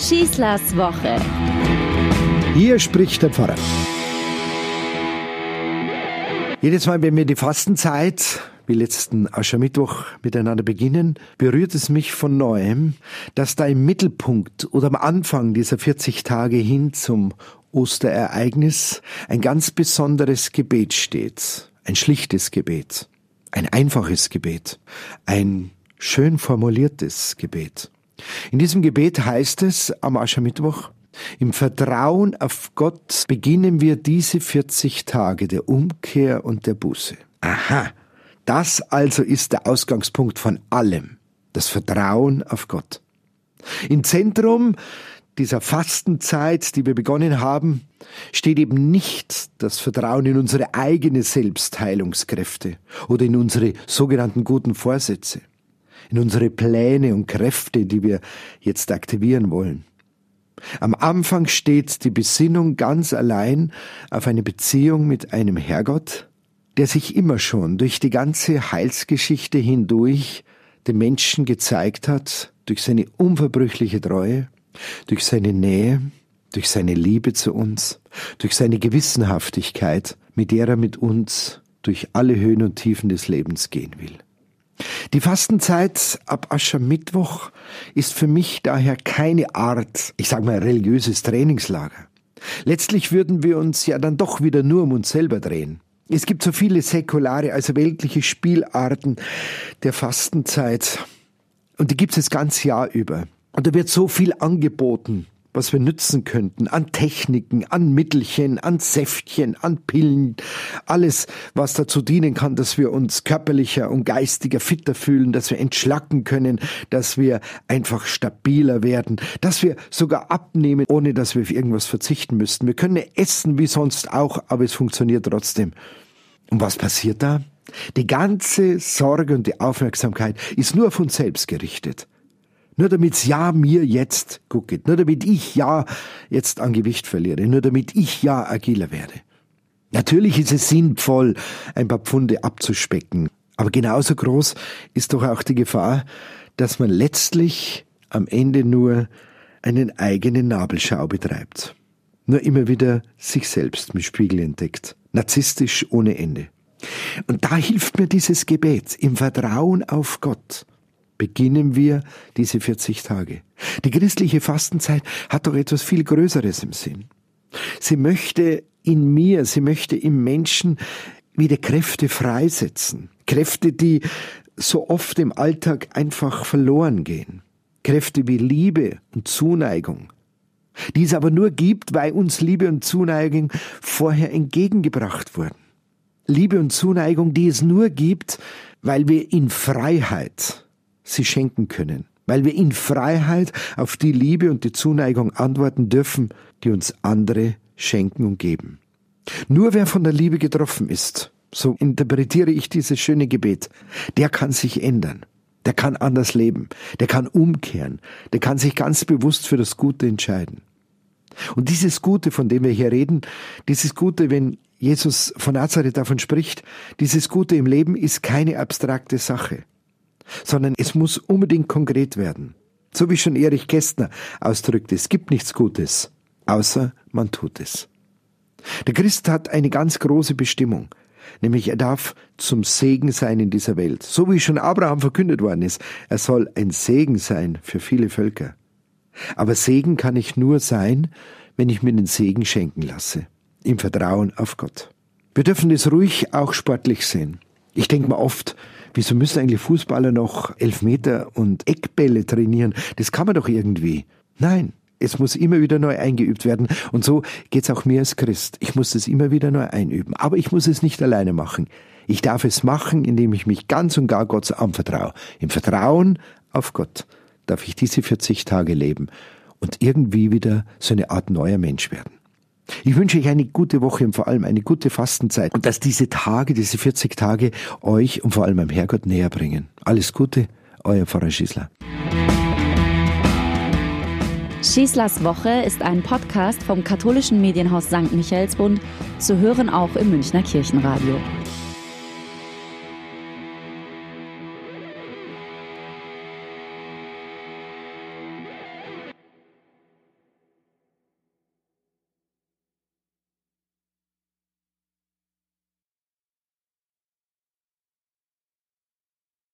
Schießlers Woche. Hier spricht der Pfarrer. Jedes Mal, wenn wir die Fastenzeit, wie letzten Aschermittwoch, miteinander beginnen, berührt es mich von neuem, dass da im Mittelpunkt oder am Anfang dieser 40 Tage hin zum Osterereignis ein ganz besonderes Gebet steht. Ein schlichtes Gebet. Ein einfaches Gebet. Ein schön formuliertes Gebet. In diesem Gebet heißt es am Aschermittwoch, im Vertrauen auf Gott beginnen wir diese 40 Tage der Umkehr und der Buße. Aha, das also ist der Ausgangspunkt von allem, das Vertrauen auf Gott. Im Zentrum dieser Fastenzeit, die wir begonnen haben, steht eben nicht das Vertrauen in unsere eigene Selbstheilungskräfte oder in unsere sogenannten guten Vorsätze, in unsere Pläne und Kräfte, die wir jetzt aktivieren wollen. Am Anfang steht die Besinnung ganz allein auf eine Beziehung mit einem Herrgott, der sich immer schon durch die ganze Heilsgeschichte hindurch dem Menschen gezeigt hat, durch seine unverbrüchliche Treue, durch seine Nähe, durch seine Liebe zu uns, durch seine Gewissenhaftigkeit, mit der er mit uns durch alle Höhen und Tiefen des Lebens gehen will. Die Fastenzeit ab Aschermittwoch ist für mich daher keine Art, ich sag mal, religiöses Trainingslager. Letztlich würden wir uns ja dann doch wieder nur um uns selber drehen. Es gibt so viele säkulare, also weltliche Spielarten der Fastenzeit. Und die gibt es das ganze Jahr über. Und da wird so viel angeboten was wir nützen könnten, an Techniken, an Mittelchen, an Säftchen, an Pillen, alles, was dazu dienen kann, dass wir uns körperlicher und geistiger fitter fühlen, dass wir entschlacken können, dass wir einfach stabiler werden, dass wir sogar abnehmen, ohne dass wir auf irgendwas verzichten müssten. Wir können essen wie sonst auch, aber es funktioniert trotzdem. Und was passiert da? Die ganze Sorge und die Aufmerksamkeit ist nur auf uns selbst gerichtet. Nur damit's ja mir jetzt gut geht. Nur damit ich ja jetzt an Gewicht verliere. Nur damit ich ja agiler werde. Natürlich ist es sinnvoll, ein paar Pfunde abzuspecken. Aber genauso groß ist doch auch die Gefahr, dass man letztlich am Ende nur einen eigenen Nabelschau betreibt. Nur immer wieder sich selbst mit Spiegel entdeckt. Narzisstisch ohne Ende. Und da hilft mir dieses Gebet im Vertrauen auf Gott beginnen wir diese 40 Tage. Die christliche Fastenzeit hat doch etwas viel Größeres im Sinn. Sie möchte in mir, sie möchte im Menschen wieder Kräfte freisetzen. Kräfte, die so oft im Alltag einfach verloren gehen. Kräfte wie Liebe und Zuneigung. Die es aber nur gibt, weil uns Liebe und Zuneigung vorher entgegengebracht wurden. Liebe und Zuneigung, die es nur gibt, weil wir in Freiheit sie schenken können, weil wir in Freiheit auf die Liebe und die Zuneigung antworten dürfen, die uns andere schenken und geben. Nur wer von der Liebe getroffen ist, so interpretiere ich dieses schöne Gebet, der kann sich ändern. Der kann anders leben. Der kann umkehren. Der kann sich ganz bewusst für das Gute entscheiden. Und dieses Gute, von dem wir hier reden, dieses Gute, wenn Jesus von Nazareth davon spricht, dieses Gute im Leben ist keine abstrakte Sache sondern es muss unbedingt konkret werden. So wie schon Erich Kästner ausdrückt, es gibt nichts Gutes, außer man tut es. Der Christ hat eine ganz große Bestimmung, nämlich er darf zum Segen sein in dieser Welt, so wie schon Abraham verkündet worden ist, er soll ein Segen sein für viele Völker. Aber Segen kann ich nur sein, wenn ich mir den Segen schenken lasse, im Vertrauen auf Gott. Wir dürfen es ruhig auch sportlich sehen. Ich denke mal oft, Wieso müssen eigentlich Fußballer noch Elfmeter und Eckbälle trainieren? Das kann man doch irgendwie. Nein, es muss immer wieder neu eingeübt werden. Und so geht's auch mir als Christ. Ich muss es immer wieder neu einüben. Aber ich muss es nicht alleine machen. Ich darf es machen, indem ich mich ganz und gar Gott anvertraue. Im Vertrauen auf Gott darf ich diese 40 Tage leben und irgendwie wieder so eine Art neuer Mensch werden. Ich wünsche euch eine gute Woche und vor allem eine gute Fastenzeit und dass diese Tage, diese 40 Tage euch und vor allem am Herrgott näher bringen. Alles Gute, euer Pfarrer Schießler. Schießlers Woche ist ein Podcast vom katholischen Medienhaus St. Michaelsbund, zu hören auch im Münchner Kirchenradio.